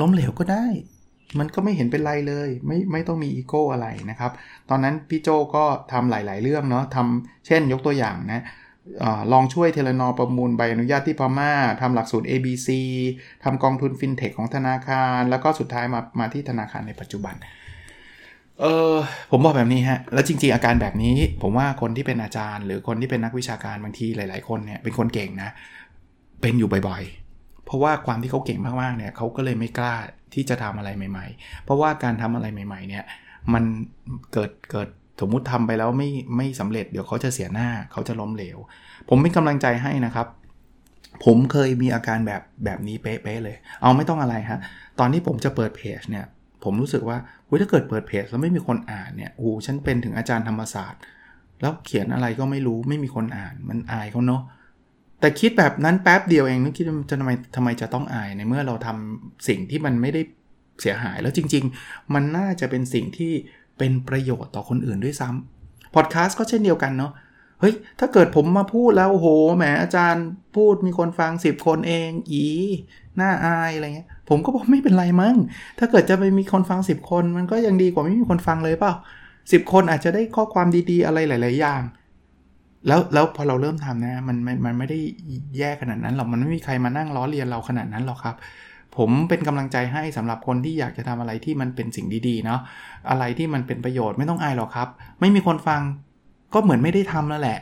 ล้มเหลวก็ได้ มันก็ไม่เห็นเป็นไรเลย ไม่ไม่ต้องมีอีโก้อะไรนะครับ ตอนนั้นพี่โจก็ทำหลาย ๆ เรื่องเนาะทำเช่นยกตัวอย่างนะ ลองช่วยเทเลนอประมูลใบอนุญาตที่พม่าทำหลักสูตร ABC ทำกองทุนฟินเทคของธนาคาร แล้วก็สุดท้ายมามาที่ธนาคารในปัจจุบันเออผมบอกแบบนี้ฮะ แล้วจริงๆอาการแบบนี้ ผมว่าคนที่เป็นอาจารย์ หรือคนที่เป็นนักวิชาการบางทีหลายๆ คนเนี่ยเป็นคนเก่งนะ เป็นอยู่บ่อยๆ เพราะว่าความที่เขาเก่งมากๆเนี่ยเขาก็เลยไม่กล้าที่จะทำอะไรใหม่ ๆ เพราะว่าการทำอะไรใหม่ ๆ เนี่ยมันเกิดเกิด สมมุติทำไปแล้วไม่ไม่สำเร็จเดี๋ยวเขาจะเสียหน้าเขาจะล้มเหลว ผมเป็นกำลังใจให้นะครับ ผมเคยมีอาการแบบแบบนี้เป๊ะๆเลย เอาไม่ต้องอะไรฮะตอนที่ผมจะเปิดเพจเนี่ยผมรู้สึกว่าถ้าเกิดเปิดเพจแล้วไม่มีคนอ่านเนี่ยโอ้ฉันเป็นถึงอาจารย์ธรรมศาสตร์ แล้วเขียนอะไรก็ไม่รู้ไม่มีคนอ่านมันอายเขาเนาะแต่คิดแบบนั้นแป๊บเดียวเองนึกคิดจะทำไมทำไมจะต้องอายในเมื่อเราทำสิ่งที่มันไม่ได้เสียหายแล้วจริง ๆ มันน่าจะเป็นสิ่งที่ เป็นประโยชน์ต่อคนอื่นด้วยซ้ำพอดแคสต์ก็เช่นเดียวกันเนาะเฮ้ย ถ้าเกิดผมมาพูดแล้วโหแหมอาจารย์พูดมีคนฟัง 10 คนเอง อีน่าอายอะไรเงี้ย ผมก็บอกไม่เป็นไรมั้ง ถ้าเกิดจะไปมีคนฟัง 10 คน มันก็ยังดีกว่าไม่มีคนฟังเลยเปล่าสิบคนอาจจะได้ข้อความดีๆอะไรหลาย ๆ อย่าง แล้วแล้วพอเราเริ่มทำนะมันมันมันไม่ได้แย่ขนาดนั้นหรอกมันไม่มีใครมานั่งล้อเลียนเราขนาดนั้นหรอกครับ ผมเป็นกำลังใจให้สำหรับคนที่อยากจะทำอะไรที่มันเป็นสิ่งดีๆเนาะอะไรที่มันเป็นประโยชน์ไม่ต้องอายหรอกครับ ไม่มีคนฟังก็เหมือนไม่ได้ทำแล้วแหละ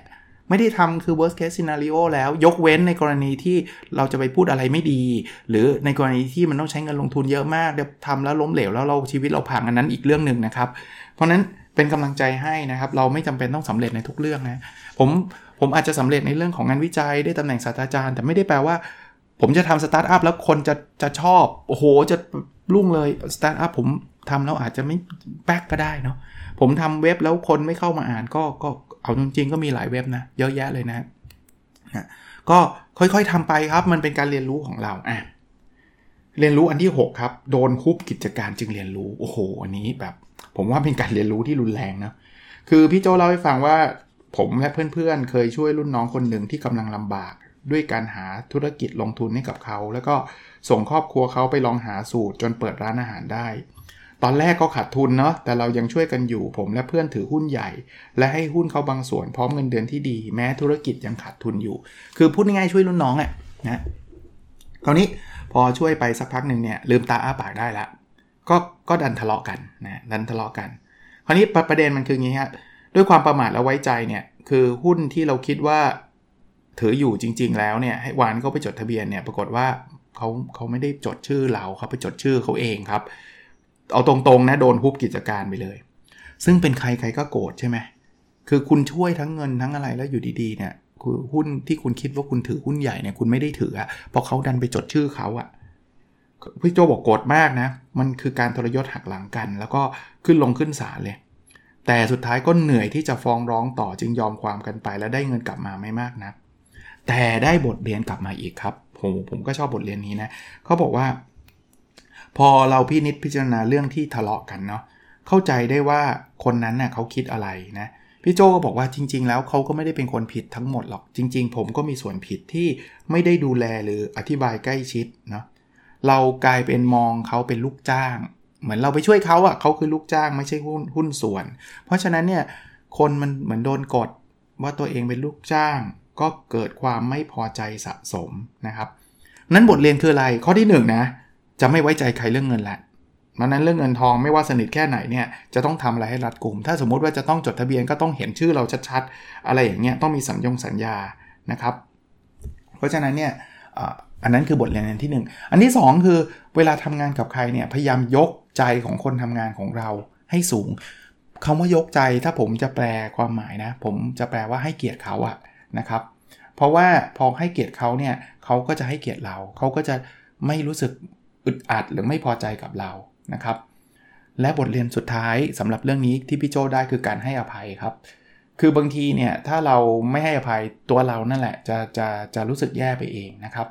ไม่ได้ทำคือ worst case scenario แล้วยกเว้นในกรณีที่เราจะไปพูดอะไรไม่ดี หรือในกรณีที่มันต้องใช้เงินลงทุนเยอะมากเดี๋ยวทำแล้วล้มเหลวแล้วเราชีวิตเราพังอันนั้นอีกเรื่องหนึ่งนะครับ เพราะนั้นเป็นกำลังใจให้นะครับ เราไม่จำเป็นต้องสำเร็จในทุกเรื่องนะผมผมอาจจะสำเร็จในเรื่องของงานวิจัยได้ตำแหน่งศาสตราจารย์ แต่ไม่ได้แปลว่า ผมจะทำสตาร์ทอัพแล้วคนจะจะชอบ โอ้โห จะรุ่งเลยสตาร์ทอัพผมทำแล้วอาจจะไม่แป๊กก็ได้เนาะผมทำเว็บแล้วคนไม่เข้ามาอ่านก็ก็เอาจริงๆก็มีหลายเว็บนะ เยอะแยะเลยนะก็ค่อยๆทำไปครับ มันเป็นการเรียนรู้ของเราอะเรียนรู้อันที่ 6 ครับ โดนคุบกิจการจึงเรียนรู้ โอ้โห อันนี้แบบ ผมว่าเป็นการเรียนรู้ที่รุนแรงนะ คือพี่โจเล่าให้ฟังว่า ผมและเพื่อนๆ เคยช่วยรุ่นน้องคนหนึ่งที่กำลังลำบากด้วยการหาธุรกิจลงทุนให้กับเขา แล้วก็ส่งครอบครัวเขาไปลองหาสูตรจนเปิดร้านอาหารได้ ตอนแรกก็ขาดทุนเนาะแต่เรายังช่วยกันอยู่ ผมและเพื่อนถือหุ้นใหญ่ และให้หุ้นเขาบางส่วนพร้อมเงินเดือนที่ดี แม้ธุรกิจยังขาดทุนอยู่ คือพูดง่ายๆช่วยรุ่นน้องอะ่ะนะคราวนี้พอช่วยไปสักพักหนึ่งเนี่ยลืมตาอ้าปากได้ละก็ก็ดันทะเลาะกันนะดันทะเลาะกัน คราวนี้ประเด็นมันคืออย่างนี้ฮะด้วยความประมาทและไว้ใจเนี่ยคือหุ้นที่เราคิดว่า ถืออยู่จริง ๆ แล้วเนี่ยให้วานเขาไปจดทะเบียนเนี่ยปรากฏว่าเขาเขาไม่ได้จดชื่อเราเขาไปจดชื่อเขาเองครับ เอาตรงๆนะโดนฮุบกิจการไปเลย ซึ่งเป็นใครใครก็โกรธใช่ไหมคือคุณช่วยทั้งเงินทั้งอะไรแล้วอยู่ดีๆเนี่ยคือหุ้นที่คุณคิดว่าคุณถือหุ้นใหญ่เนี่ยคุณไม่ได้ถืออะเพราะเขาดันไปจดชื่อเขาอะพี่โจบอกโกรธมากนะ มันคือการทรยศหักหลังกัน แล้วก็ขึ้นลงขึ้นศาลเลย แต่สุดท้ายก็เหนื่อยที่จะฟ้องร้องต่อจึงยอมความกันไป แล้วได้เงินกลับมาไม่มากนะ แต่ได้บทเรียนกลับมาอีกครับ ผมผมก็ชอบบทเรียนนี้นะเขาบอกว่า พอเราพินิษพิจารณาเรื่องที่ทะเลาะกันเนาะเข้าใจได้ว่าคนนั้นนะ่ยเขาคิดอะไรนะพี่โจก็บอกว่าจริง ๆ แล้วเขาก็ไม่ได้เป็นคนผิดทั้งหมดหรอก จริง ๆ ผมก็มีส่วนผิดที่ไม่ได้ดูแลหรืออธิบายใกล้ชิดเนาะเรากลายเป็นมองเขาเป็นลูกจ้าง เหมือนเราไปช่วยเขาอะ่ะเขาคือลูกจ้างไม่ใช่หุ้นหุ้นส่วน เพราะฉะนั้นเนี่ยคนมันเหมือนโดนกดว่าตัวเองเป็นลูกจ้าง ก็เกิดความไม่พอใจสะสมนะครับนั้นบทเรียนคืออะไรข้อที่1นนะจะไม่ไว้ใจใครเรื่องเงินแหละมันนั้นเรื่องเงินทองไม่ว่าสนิทแค่ไหนเนี่ยจะต้องทำอะไรให้รัดกุม ถ้าสมมุติว่าจะต้องจดทะเบียนก็ต้องเห็นชื่อเราชัดๆ อะไรอย่างเงี้ยต้องมีสัญญงสัญญานะครับ เพราะฉะนั้นเนี่ยอันนั้นคือบทเรียนที่ 1 อันที่ 2 คือเวลาทำงานกับใครเนี่ยพยายามยกใจของคนทำงานของเราให้สูงคำว่ายกใจถ้าผมจะแปลความหมายนะ ผมจะแปลว่าให้เกียรติเขาอะ นะครับ เพราะว่าพอให้เกียรติเขาเนี่ยเขาก็จะให้เกียรติเรา เขาก็จะไม่รู้สึกอึดอัดหรือไม่พอใจกับเรานะครับ และบทเรียนสุดท้ายสำหรับเรื่องนี้ที่พี่โจได้คือการให้อภัยครับ คือบางทีเนี่ยถ้าเราไม่ให้อภัยตัวเรานั่นแหละจะจะจะรู้สึกแย่ไปเองนะครับ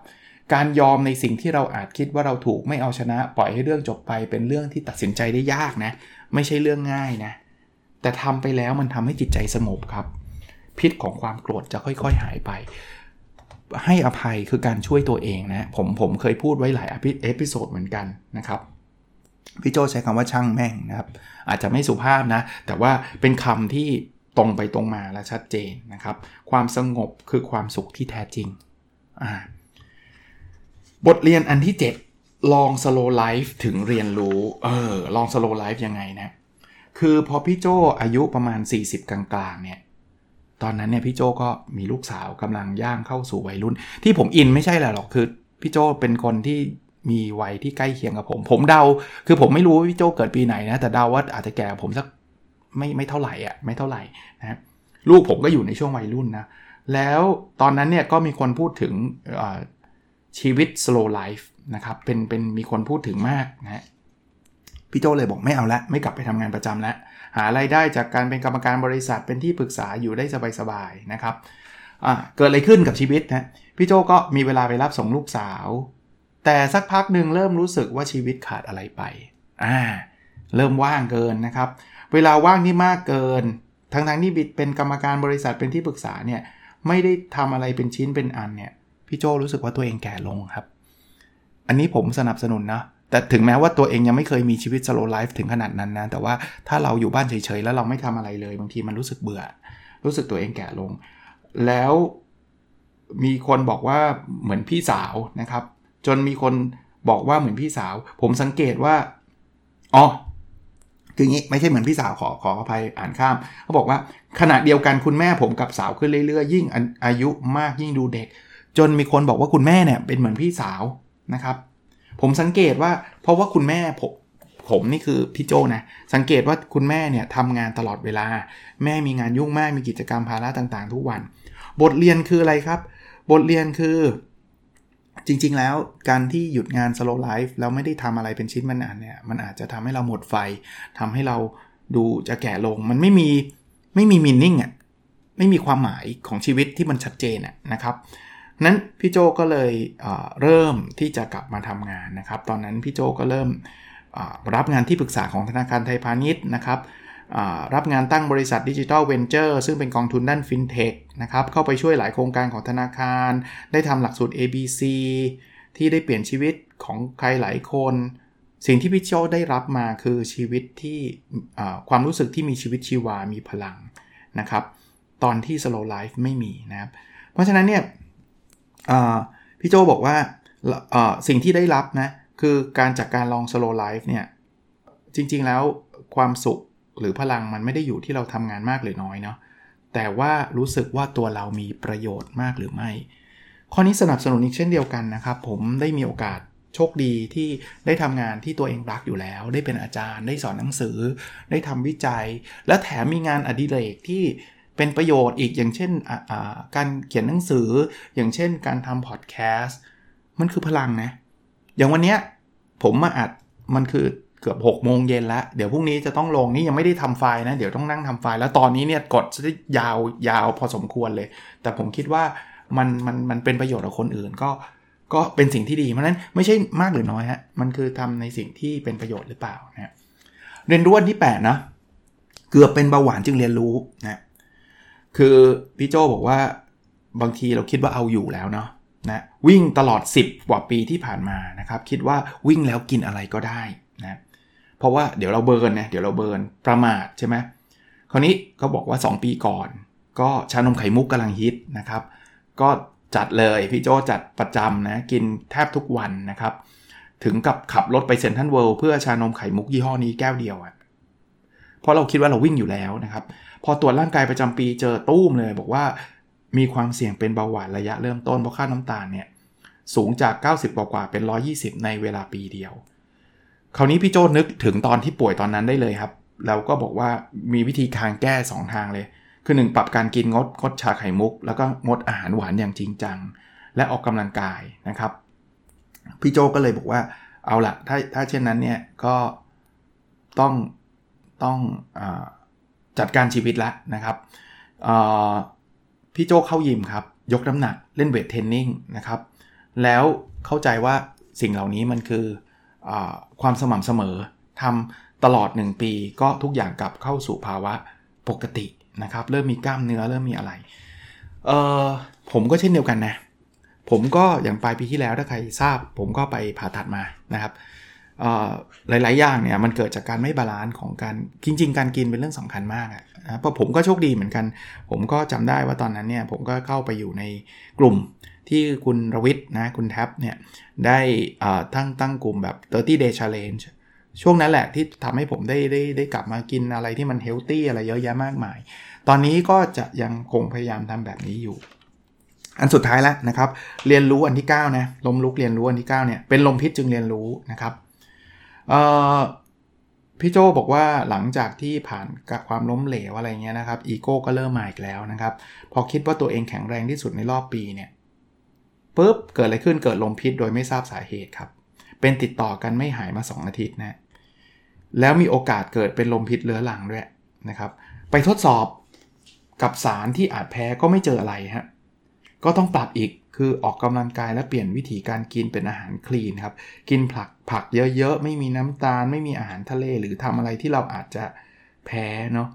การยอมในสิ่งที่เราอาจคิดว่าเราถูกไม่เอาชนะ ปล่อยให้เรื่องจบไปเป็นเรื่องที่ตัดสินใจได้ยากนะ ไม่ใช่เรื่องง่ายนะแต่ทำไปแล้วมันทำให้จิตใจสงบครับ พิษของความโกรธจะค่อย ๆ หายไป ให้อภัยคือการช่วยตัวเองนะผมผมเคยพูดไว้หลาย episode เหมือนกันนะครับพี่โจใช้คำว่าช่างแม่งนะครับ อาจจะไม่สุภาพนะ แต่ว่าเป็นคำที่ตรงไปตรงมาและชัดเจนนะครับ ความสงบคือความสุขที่แท้จริง บทเรียนอันที่ 7 ลอง slow life ถึงเรียนรู้ เออ ลอง slow life ยังไงนะ คือพอพี่โจอายุประมาณ 40 กลางๆเนี่ย ตอนนั้นเนี่ยพี่โจก็มีลูกสาวกำลังย่างเข้าสู่วัยรุ่น ที่ผมอินไม่ใช่แหละหรอกคือพี่โจเป็นคนที่มีวัยที่ใกล้เคียงกับผม ผมเดา คือผมไม่รู้พี่โจเกิดปีไหนนะ แต่เดาว่าอาจจะแก่ผมสักไม่ไม่เท่าไหร่อะไม่เท่าไหร่นะลูกผมก็อยู่ในช่วงวัยรุ่นนะ แล้วตอนนั้นเนี่ยก็มีคนพูดถึงชีวิต slow life นะครับเป็นเป็นมีคนพูดถึงมากนะ พี่โจเลยบอกไม่เอาละไม่กลับไปทำงานประจำแล้วหาไรายได้จากการเป็นกรรมการบริษัทเป็นที่ปรึกษาอยู่ได้สบายๆนะครับเกิดอะไรขึ้นกับชีวิตนะพี่โจก็มีเวลาไปรับส่งลูกสาว แต่สักพักหนึ่งเริ่มรู้สึกว่าชีวิตขาดอะไรไปอ่าเริ่มว่างเกินนะครับ เวลาว่างที่มากเกิน ทั้งทั้งที่บิดเป็นกรรมการบริษัทเป็นที่ปรึกษาเนี่ยไม่ได้ทำอะไรเป็นชิ้นเป็นอันเนี่ยพี่โจรู้สึกว่าตัวเองแก่ลงครับ อันนี้ผมสนับสนุนนะ แต่ถึงแม้ว่าตัวเองยังไม่เคยมีชีวิตสโลไลฟ์ถึงขนาดนั้นนะ แต่ว่าถ้าเราอยู่บ้านเฉยๆ แล้วเราไม่ทำอะไรเลย บางทีมันรู้สึกเบื่อ รู้สึกตัวเองแก่ลง แล้วมีคนบอกว่าเหมือนพี่สาวนะครับ จนมีคนบอกว่าเหมือนพี่สาว ผมสังเกตว่าอ๋อคืองี้ไม่ใช่เหมือนพี่สาวขอขออภัยอ่านข้ามเขาบอกว่าขณะเดียวกันคุณแม่ผมกับสาวขึ้นเรื่อยๆ ยิ่งอายุมากยิ่งดูเด็ก จนมีคนบอกว่าคุณแม่เนี่ยเป็นเหมือนพี่สาวนะครับ ผมสังเกตว่าเพราะว่าคุณแม่ผมผมนี่คือพี่โจนะ สังเกตว่าคุณแม่เนี่ยทำงานตลอดเวลา แม่มีงานยุ่งมากมีกิจกรรมภาระต่างๆ ทุกวัน บทเรียนคืออะไรครับ บทเรียนคือจริงๆ แล้วการที่หยุดงาน slow life แล้วไม่ได้ทำอะไรเป็นชิ้นมันอันเนี่ยมันอาจจะทำให้เราหมดไฟทำให้เราดูจะแก่ลง มันไม่มีไม่มีมินนิ่งอะไม่มีความหมายของชีวิตที่มันชัดเจนนะครับ นั้นพี่โจก็เลยเเริ่มที่จะกลับมาทำงานนะครับ ตอนนั้นพี่โจก็เริ่มรับงานที่ปรึกษาของธนาคารไทยพาณิชย์นะครับรับงานตั้งบริษัทดิจิทัลเวนเจอร์ซึ่งเป็นกองทุนด้านฟินเทคนะครับเข้าไปช่วยหลายโครงการของธนาคาร ได้ทำหลักสูตร ABC ที่ได้เปลี่ยนชีวิตของใครหลายคน สิ่งที่พี่โจได้รับมาคือชีวิตที่ความรู้สึกที่มีชีวิตชีวามีพลังนะครับ ตอนที่ slow life ไม่มีนะครับ เพราะฉะนั้นเนี่ย พี่โจบอกว่าสิ่งที่ได้รับนะ คือการจากการลอง slow life เนี่ย จริง ๆ แล้วความสุขหรือพลังมันไม่ได้อยู่ที่เราทำงานมากหรือน้อยเนาะแต่ว่ารู้สึกว่าตัวเรามีประโยชน์มากหรือไม่ ข้อนี้สนับสนุนอีกเช่นเดียวกันนะครับ ผมได้มีโอกาสโชคดีที่ได้ทำงานที่ตัวเองรักอยู่แล้ว ได้เป็นอาจารย์ ได้สอนหนังสือ ได้ทำวิจัย และแถมมีงานอดิเรกที่ เป็นประโยชน์อีกอย่างเช่นการเขียนหนังสือ อย่างเช่น การทำพอดแคสต์มันคือพลังนะ อย่างวันเนี้ยผมมาอัดมันคือเกือบ6โมงเย็นแล้วเดี๋ยวพรุ่งนี้จะต้องลงนี่ยังไม่ได้ทำไฟล์นะ เดี๋ยวต้องนั่งทำไฟล์แล้วตอนนี้เนี่ยกดจะยาวยาวพอสมควรเลย แต่ผมคิดว่ามันมันมันเป็นประโยชน์กับคนอื่นก็ก็เป็นสิ่งที่ดีเพราะนั้นไม่ใช่มากหรือน้อยฮะมันคือทำในสิ่งที่เป็นประโยชน์หรือเปล่านะเรียนรู้อันที่8นะเกือบเป็นเบาหวานจึงเรียนรู้นะ คือพี่โจบอกว่าบางทีเราคิดว่าเอาอยู่แล้วเนาะนะวิ่งตลอด 10 กว่าปีที่ผ่านมานะครับ คิดว่าวิ่งแล้วกินอะไรก็ได้นะเพราะว่าเดี๋ยวเราเบิร์นนะเดี๋ยวเราเบิร์นประมาทใช่ไหมคราวนี้เขาบอกว่า 2 ปีก่อน ก็ชานมไข่มุกกำลังฮิตนะครับ ก็จัดเลยพี่โจจัดประจำนะกินแทบทุกวันนะครับ ถึงกับขับรถไปเซ็นทรัลเวิลด์เพื่อชานมไข่มุกยี่ห้อนี้แก้วเดียวอะ่ะ เพราะเราคิดว่าเราวิ่งอยู่แล้วนะครับ พอตรวจร่างกายประจำปีเจอตู้มเลย บอกว่ามีความเสี่ยงเป็นเบาหวานระยะเริ่มต้นเพราะค่าน้ำตาลเนี่ยสูงจาก 90 กว่ากว่าเป็น 120 ในเวลาปีเดียว คราวนี้พี่โจ้นึกถึงตอนที่ป่วยตอนนั้นได้เลยครับ แล้วก็บอกว่ามีวิธีทางแก้ 2 ทางเลย คือ 1 ปรับการกินงดงดชาไข่มุก แล้วก็งดอาหารหวานอย่างจริงจัง และออกกำลังกายนะครับ พี่โจก็เลยบอกว่าเอาละถ้าถ้าเช่นนั้นเนี่ยก็ต้อง ต้องอจัดการชีวิตแล้วนะครับพี่โจเข้ายิมครับ ยกน้ำหนักเล่นเวทเทรนนิ่งนะครับ แล้วเข้าใจว่าสิ่งเหล่านี้มันคืออความสม่ำเสมอทำตลอด 1 ปีก็ทุกอย่างกลับเข้าสู่ภาวะปกตินะครับ เริ่มมีกล้ามเนื้อเริ่มมีอะไรเออผมก็เช่นเดียวกันนะ ผมก็อย่างปลายปีที่แล้วถ้าใครทราบ ผมก็ไปผ่าตัดมานะครับ หลาย ๆ อย่างเนี่ยมันเกิดจากการไม่ balance ของการจริง ๆ การกินเป็นเรื่องสำคัญมากอะนะเพราะผมก็โชคดีเหมือนกัน ผมก็จำได้ว่าตอนนั้นเนี่ยผมก็เข้าไปอยู่ในกลุ่มที่คุณรวิทย์นะคุณแท็ปเนี่ยได้ตั้งตั้งกลุ่มแบบ 30 day challenge ช่วงนั้นแหละที่ทำให้ผมได้ได้ได้กลับมากินอะไรที่มันเฮลตี้อะไรเยอะแยะมากมาย ตอนนี้ก็จะยังคงพยายามทำแบบนี้อยู่ อันสุดท้ายแล้วนะครับ เรียนรู้อันที่ 9 นะ ลมลุกเรียนรู้อันที่ 9 เนี่ย เป็นลมพิษจึงเรียนรู้นะครับ พี่โจบอกว่าหลังจากที่ผ่านกับความล้มเหลวอะไรเงี้ยนะครับอีโก้ก็เริ่มมาอีกแล้วนะครับ พอคิดว่าตัวเองแข็งแรงที่สุดในรอบปีเนี่ยปุ๊บเกิดอะไรขึ้นเกิดลมพิษโดยไม่ทราบสาเหตุครับ เป็นติดต่อกันไม่หายมา 2 อาทิตย์นะแล้วมีโอกาสเกิดเป็นลมพิษเรื้อรังด้วยนะครับ ไปทดสอบกับสารที่อาจแพ้ก็ไม่เจออะไรฮะก็ต้องปรับอีก คือออกกำลังกายและเปลี่ยนวิธีการกินเป็นอาหารคลีนครับ กินผักผักเยอะๆ ไม่มีน้ำตาล ไม่มีอาหารทะเล หรือทำอะไรที่เราอาจจะแพ้เนาะ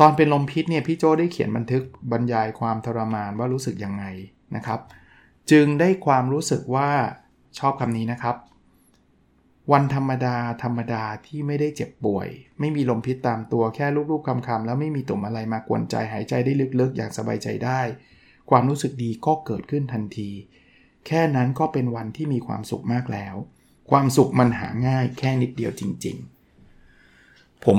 ตอนเป็นลมพิษเนี่ยพี่โจได้เขียนบันทึกบรรยายความทรมานว่ารู้สึกยังไงนะครับ จึงได้ความรู้สึกว่าชอบคำนี้นะครับ วันธรรมดาธรรมดาที่ไม่ได้เจ็บป่วย ไม่มีลมพิษตามตัวแค่ลูกๆคำๆแล้วไม่มีตุ่มอะไรมากวนใจหายใจได้ลึกๆ อย่างสบายใจได้ ความรู้สึกดีก็เกิดขึ้นทันที แค่นั้นก็เป็นวันที่มีความสุขมากแล้ว ความสุขมันหาง่ายแค่นิดเดียวจริง ๆ ผม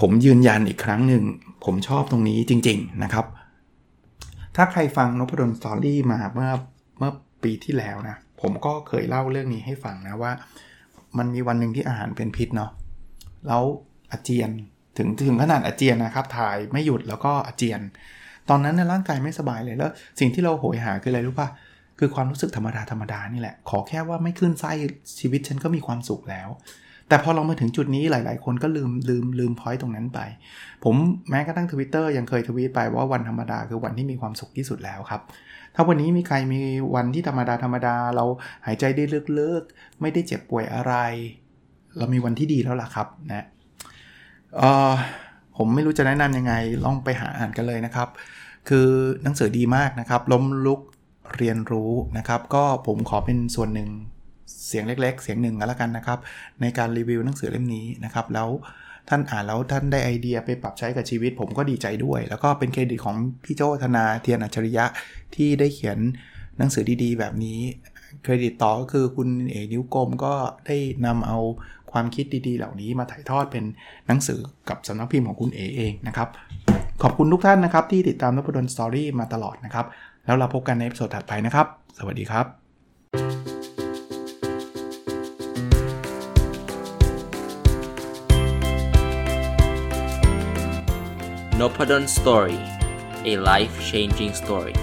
ผมยืนยันอีกครั้งหนึ่ง ผมชอบตรงนี้จริง ๆนะครับ ถ้าใครฟังนพดลสตอรี่มาเมื่อเมื่อปีที่แล้วนะ ผมก็เคยเล่าเรื่องนี้ให้ฟังนะว่า มันมีวันหนึ่งที่อาหารเป็นพิษเนาะแล้วอาเจียนถึงถึงขนาดอาเจียนนะครับถ่ายไม่หยุดแล้วก็อาเจียน ตอนนั้นในร่างกายไม่สบายเลยแล้ว สิ่งที่เราโหยหาคืออะไรรู้ป่ะคือความรู้สึกธรรมดาธรรมดานี่แหละ ขอแค่ว่าไม่ขึ้นไส้ชีวิตฉันก็มีความสุขแล้ว แต่พอเรามาถึงจุดนี้หลาย ๆ คนก็ลืมลืมลืมพอยต์ตรงนั้นไป ผมแม้กระทั่งทวิตเตอร์ยังเคยทวีตไปว่าวันธรรมดาคือวันที่มีความสุขที่สุดแล้วครับ ถ้าวันนี้มีใครมีวันที่ธรรมดาธรรมดาเราหายใจได้ลึกๆไม่ได้เจ็บป่วยอะไร เรามีวันที่ดีแล้วล่ะครับนะเออ ผมไม่รู้จะแนะนำยังไงลองไปหาอ่านกันเลยนะครับ คือหนังสือดีมากนะครับ ล้มลุกเรียนรู้นะครับ ก็ผมขอเป็นส่วนหนึ่งเสียงเล็ก ๆ เสียงหนึ่งก็แล้วกันนะครับ ในการรีวิวหนังสือเล่มนี้นะครับ แล้วท่านอ่านแล้วท่านได้ไอเดียไปปรับใช้กับชีวิต ผมก็ดีใจด้วย แล้วก็เป็นเครดิตของพี่โจ้ธนาเธียรอัจฉริยะที่ได้เขียนหนังสือดีๆ แบบนี้ เครดิตต่อก็คือคุณเอ๋นิ้วกลมก็ได้นำเอา ความคิดดีๆ เหล่านี้มาถ่ายทอดเป็นหนังสือกับสำนักพิมพ์ของคุณเอ๋เองนะครับ ขอบคุณทุกท่านนะครับ ที่ติดตามนพดล Story มาตลอดนะครับ แล้วเราพบกันใน episode ถัดไปนะครับ สวัสดีครับ n o p a d o n Story a life changing story